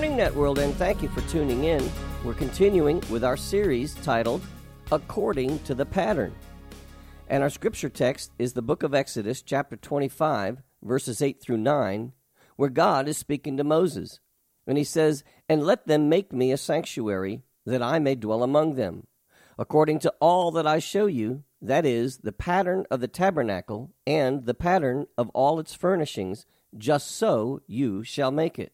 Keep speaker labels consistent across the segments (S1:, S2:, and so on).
S1: Morning, Networld, and thank you for tuning in. We're continuing with our series titled According to the Pattern. And our scripture text is the book of Exodus, chapter 25, verses 8 through 9, where God is speaking to Moses. And he says, And let them make me a sanctuary, that I may dwell among them, according to all that I show you, that is, the pattern of the tabernacle, and the pattern of all its furnishings, just so you shall make it.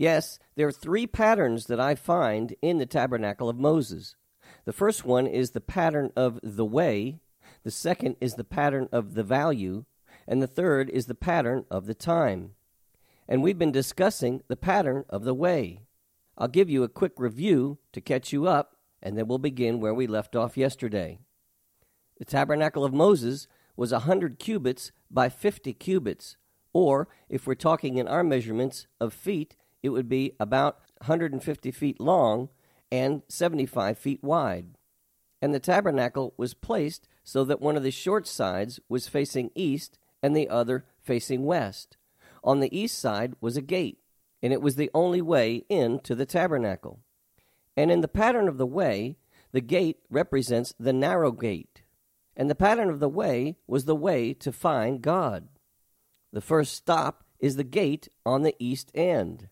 S1: Yes, there are three patterns that I find in the tabernacle of Moses. The first one is the pattern of the way, the second is the pattern of the value, and the third is the pattern of the time. And we've been discussing the pattern of the way. I'll give you a quick review to catch you up, and then we'll begin where we left off yesterday. The tabernacle of Moses was a 100 cubits by 50 cubits, or, if we're talking in our measurements of feet, it would be about 150 feet long and 75 feet wide. And the tabernacle was placed so that one of the short sides was facing east and the other facing west. On the east side was a gate, and it was the only way into the tabernacle. And in the pattern of the way, the gate represents the narrow gate, and the pattern of the way was the way to find God. The first stop is the gate on the east end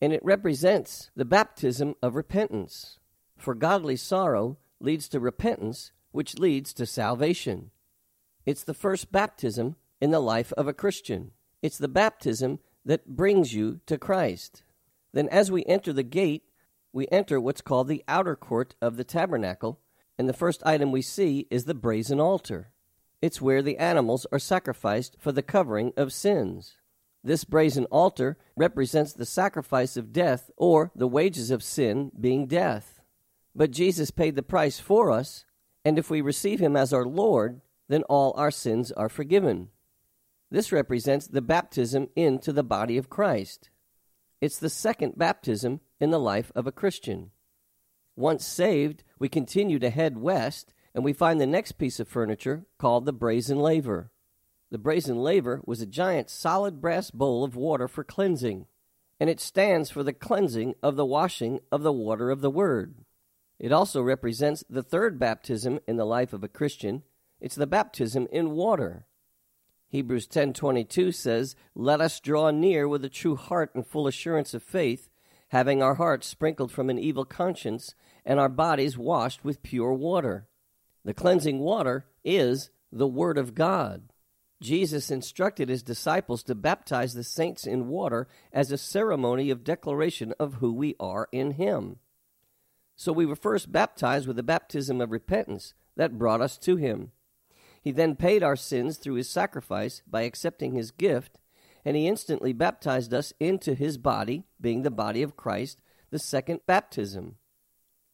S1: and it represents the baptism of repentance. For godly sorrow leads to repentance, which leads to salvation. It's the first baptism in the life of a Christian. It's the baptism that brings you to Christ. Then, as we enter the gate, we enter what's called the outer court of the tabernacle, and the first item we see is the brazen altar. It's where the animals are sacrificed for the covering of sins. This brazen altar represents the sacrifice of death or the wages of sin being death. But Jesus paid the price for us, and if we receive him as our Lord, then all our sins are forgiven. This represents the baptism into the body of Christ. It's the second baptism in the life of a Christian. Once saved, we continue to head west, and we find the next piece of furniture called the brazen laver. The brazen laver was a giant solid brass bowl of water for cleansing, and it stands for the cleansing of the washing of the water of the Word. It also represents the third baptism in the life of a Christian. It's the baptism in water. Hebrews 10:22 says, "Let us draw near with a true heart and full assurance of faith, having our hearts sprinkled from an evil conscience and our bodies washed with pure water." The cleansing water is the word of God. Jesus instructed his disciples to baptize the saints in water as a ceremony of declaration of who we are in him. So we were first baptized with the baptism of repentance that brought us to him. He then paid our sins through his sacrifice by accepting his gift, and he instantly baptized us into his body, being the body of Christ, the second baptism.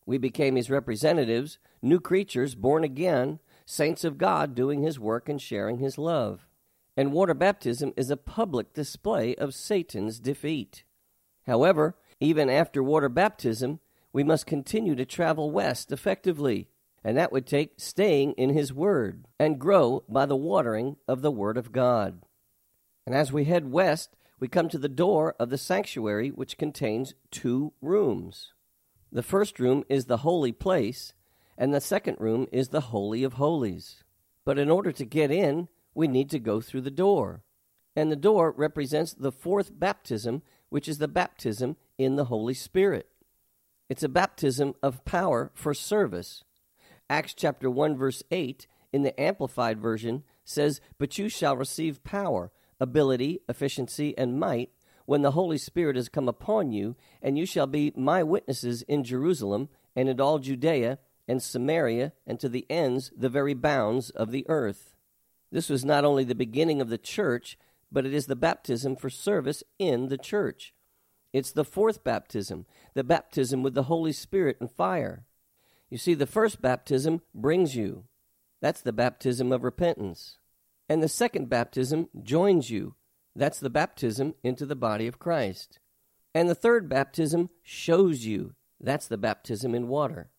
S1: We became his representatives, new creatures born again, saints of God doing his work and sharing his love. And water baptism is a public display of Satan's defeat. However, even after water baptism, we must continue to travel west effectively, and that would take staying in his word and grow by the watering of the word of God. And as we head west, we come to the door of the sanctuary, which contains two rooms. The first room is the holy place, and the second room is the Holy of Holies. But in order to get in, we need to go through the door. And the door represents the fourth baptism, which is the baptism in the Holy Spirit. It's a baptism of power for service. Acts chapter 1 verse 8 in the amplified version says, "But you shall receive power, ability, efficiency and might when the Holy Spirit has come upon you, and you shall be my witnesses in Jerusalem and in all Judea and Samaria and to the ends the very bounds of the earth." This was not only the beginning of the church, but it is the baptism for service in the church. It's the fourth baptism, the baptism with the Holy Spirit and fire. You see, the first baptism brings you. That's the baptism of repentance. And the second baptism joins you. That's the baptism into the body of Christ. And the third baptism shows you. That's the baptism in water.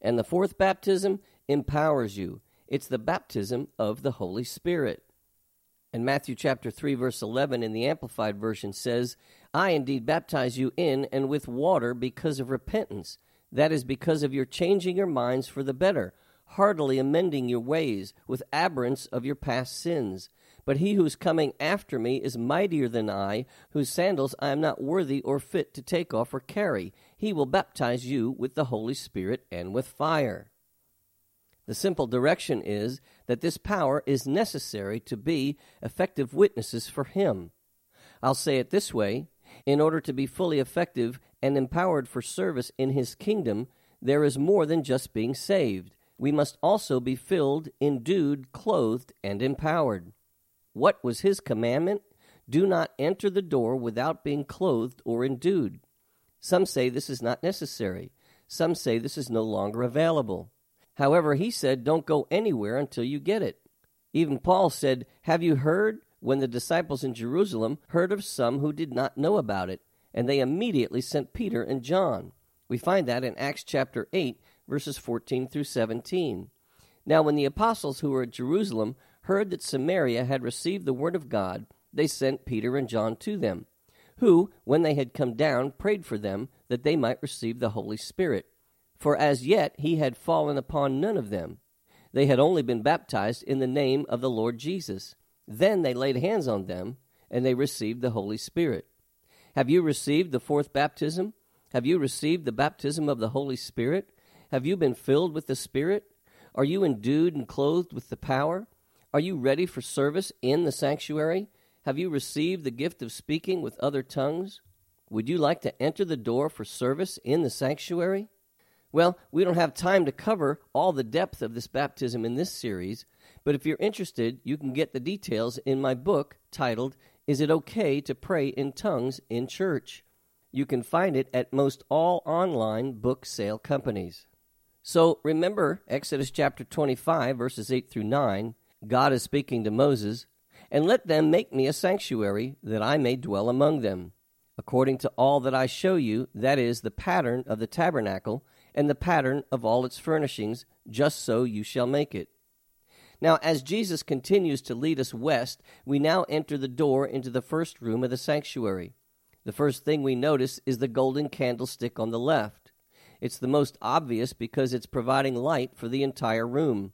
S1: And the fourth baptism empowers you. It's the baptism of the Holy Spirit. And Matthew chapter 3 verse 11 in the amplified version says, "I indeed baptize you in and with water because of repentance, that is because of your changing your minds for the better, heartily amending your ways with abhorrence of your past sins. But he who is coming after me is mightier than I, whose sandals I am not worthy or fit to take off or carry. He will baptize you with the Holy Spirit and with fire." The simple direction is that this power is necessary to be effective witnesses for Him. I'll say it this way in order to be fully effective and empowered for service in His kingdom, there is more than just being saved. We must also be filled, endued, clothed, and empowered. What was His commandment? Do not enter the door without being clothed or endued. Some say this is not necessary. Some say this is no longer available. However, he said, Don't go anywhere until you get it. Even Paul said, Have you heard? When the disciples in Jerusalem heard of some who did not know about it, and they immediately sent Peter and John. We find that in Acts chapter 8, verses 14 through 17. Now, when the apostles who were at Jerusalem heard that Samaria had received the word of God, they sent Peter and John to them, who, when they had come down, prayed for them that they might receive the Holy Spirit for as yet he had fallen upon none of them. They had only been baptized in the name of the Lord Jesus. Then they laid hands on them, and they received the Holy Spirit. Have you received the fourth baptism? Have you received the baptism of the Holy Spirit? Have you been filled with the Spirit? Are you endued and clothed with the power? Are you ready for service in the sanctuary? Have you received the gift of speaking with other tongues? Would you like to enter the door for service in the sanctuary? Well, we don't have time to cover all the depth of this baptism in this series, but if you're interested, you can get the details in my book titled, Is It Okay to Pray in Tongues in Church? You can find it at most all online book sale companies. So remember Exodus chapter 25, verses 8 through 9. God is speaking to Moses, and let them make me a sanctuary that I may dwell among them, according to all that I show you, that is, the pattern of the tabernacle and the pattern of all its furnishings, just so you shall make it. Now, as Jesus continues to lead us west, we now enter the door into the first room of the sanctuary. The first thing we notice is the golden candlestick on the left. It's the most obvious because it's providing light for the entire room.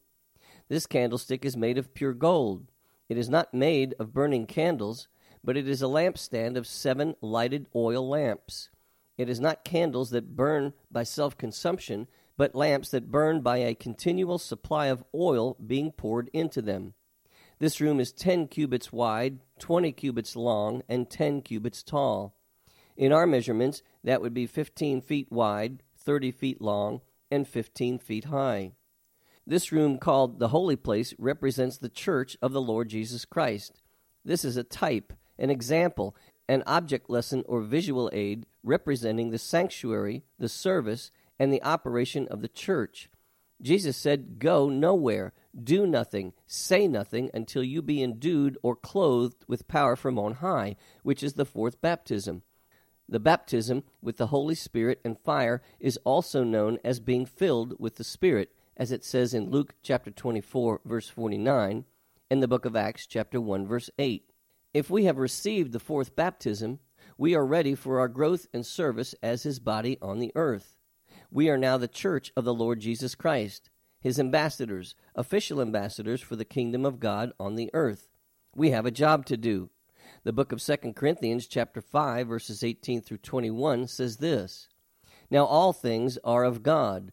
S1: This candlestick is made of pure gold. It is not made of burning candles, but it is a lampstand of seven lighted oil lamps. It is not candles that burn by self consumption, but lamps that burn by a continual supply of oil being poured into them. This room is 10 cubits wide, 20 cubits long, and 10 cubits tall. In our measurements, that would be 15 feet wide, 30 feet long, and 15 feet high. This room, called the Holy Place, represents the church of the Lord Jesus Christ. This is a type, an example, an object lesson or visual aid representing the sanctuary, the service, and the operation of the church. Jesus said, Go nowhere, do nothing, say nothing until you be endued or clothed with power from on high, which is the fourth baptism. The baptism with the Holy Spirit and fire is also known as being filled with the Spirit, as it says in Luke chapter 24, verse 49, and the book of Acts chapter 1, verse 8. If we have received the fourth baptism, we are ready for our growth and service as his body on the earth. We are now the church of the Lord Jesus Christ, his ambassadors, official ambassadors for the kingdom of God on the earth. We have a job to do. The book of 2 Corinthians chapter 5 verses 18 through 21 says this: Now all things are of God,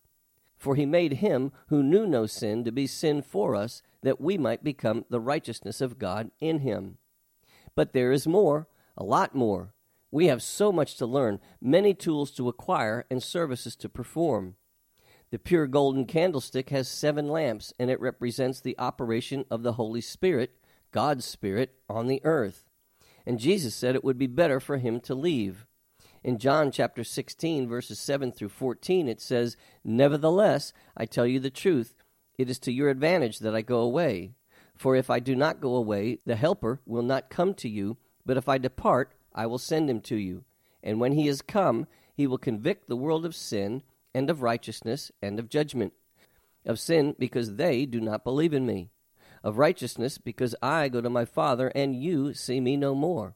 S1: For he made him who knew no sin to be sin for us, that we might become the righteousness of God in him. But there is more, a lot more. We have so much to learn, many tools to acquire, and services to perform. The pure golden candlestick has seven lamps, and it represents the operation of the Holy Spirit, God's Spirit, on the earth. And Jesus said it would be better for him to leave. In John chapter 16, verses 7 through 14, it says, Nevertheless, I tell you the truth, it is to your advantage that I go away. For if I do not go away, the Helper will not come to you, but if I depart, I will send him to you. And when he is come, he will convict the world of sin and of righteousness, and of judgment. Of sin, because they do not believe in me. Of righteousness, because I go to my Father, and you see me no more.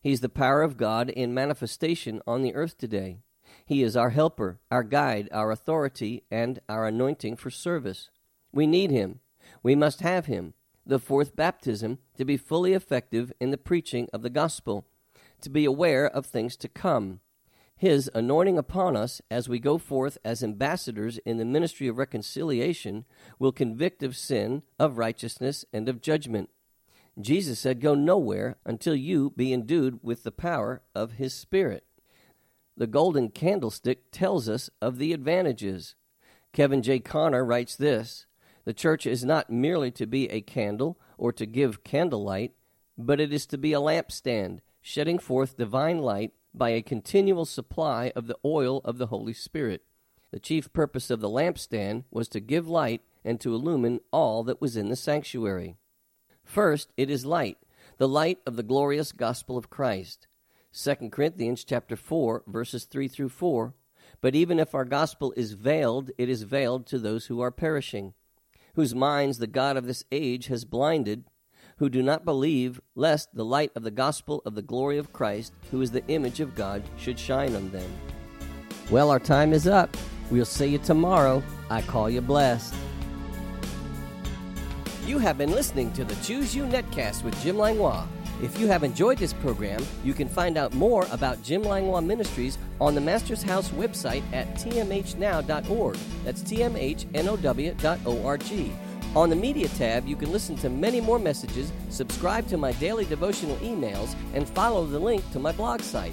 S1: He is the power of God in manifestation on the earth today. He is our helper, our guide, our authority, and our anointing for service. We need him. We must have him, the fourth baptism, to be fully effective in the preaching of the gospel, to be aware of things to come, his anointing upon us as we go forth as ambassadors in the ministry of reconciliation will convict of sin, of righteousness, and of judgment. Jesus said, Go nowhere until you be endued with the power of His Spirit. The golden candlestick tells us of the advantages. Kevin J. Conner writes this The church is not merely to be a candle or to give candlelight, but it is to be a lampstand, shedding forth divine light by a continual supply of the oil of the Holy Spirit. The chief purpose of the lampstand was to give light and to illumine all that was in the sanctuary. First, it is light, the light of the glorious gospel of Christ. 2 Corinthians chapter 4 verses 3 through 4. But even if our gospel is veiled, it is veiled to those who are perishing, whose minds the God of this age has blinded who do not believe, lest the light of the gospel of the glory of Christ, who is the image of God, should shine on them. Well, our time is up. We'll see you tomorrow. I call you blessed. You have been listening to the Choose You Netcast with Jim Langlois. If you have enjoyed this program, you can find out more about Jim Langlois Ministries on the Master's House website at tmhnow.org. That's tmhnow.org on the Media tab, you can listen to many more messages, subscribe to my daily devotional emails, and follow the link to my blog site.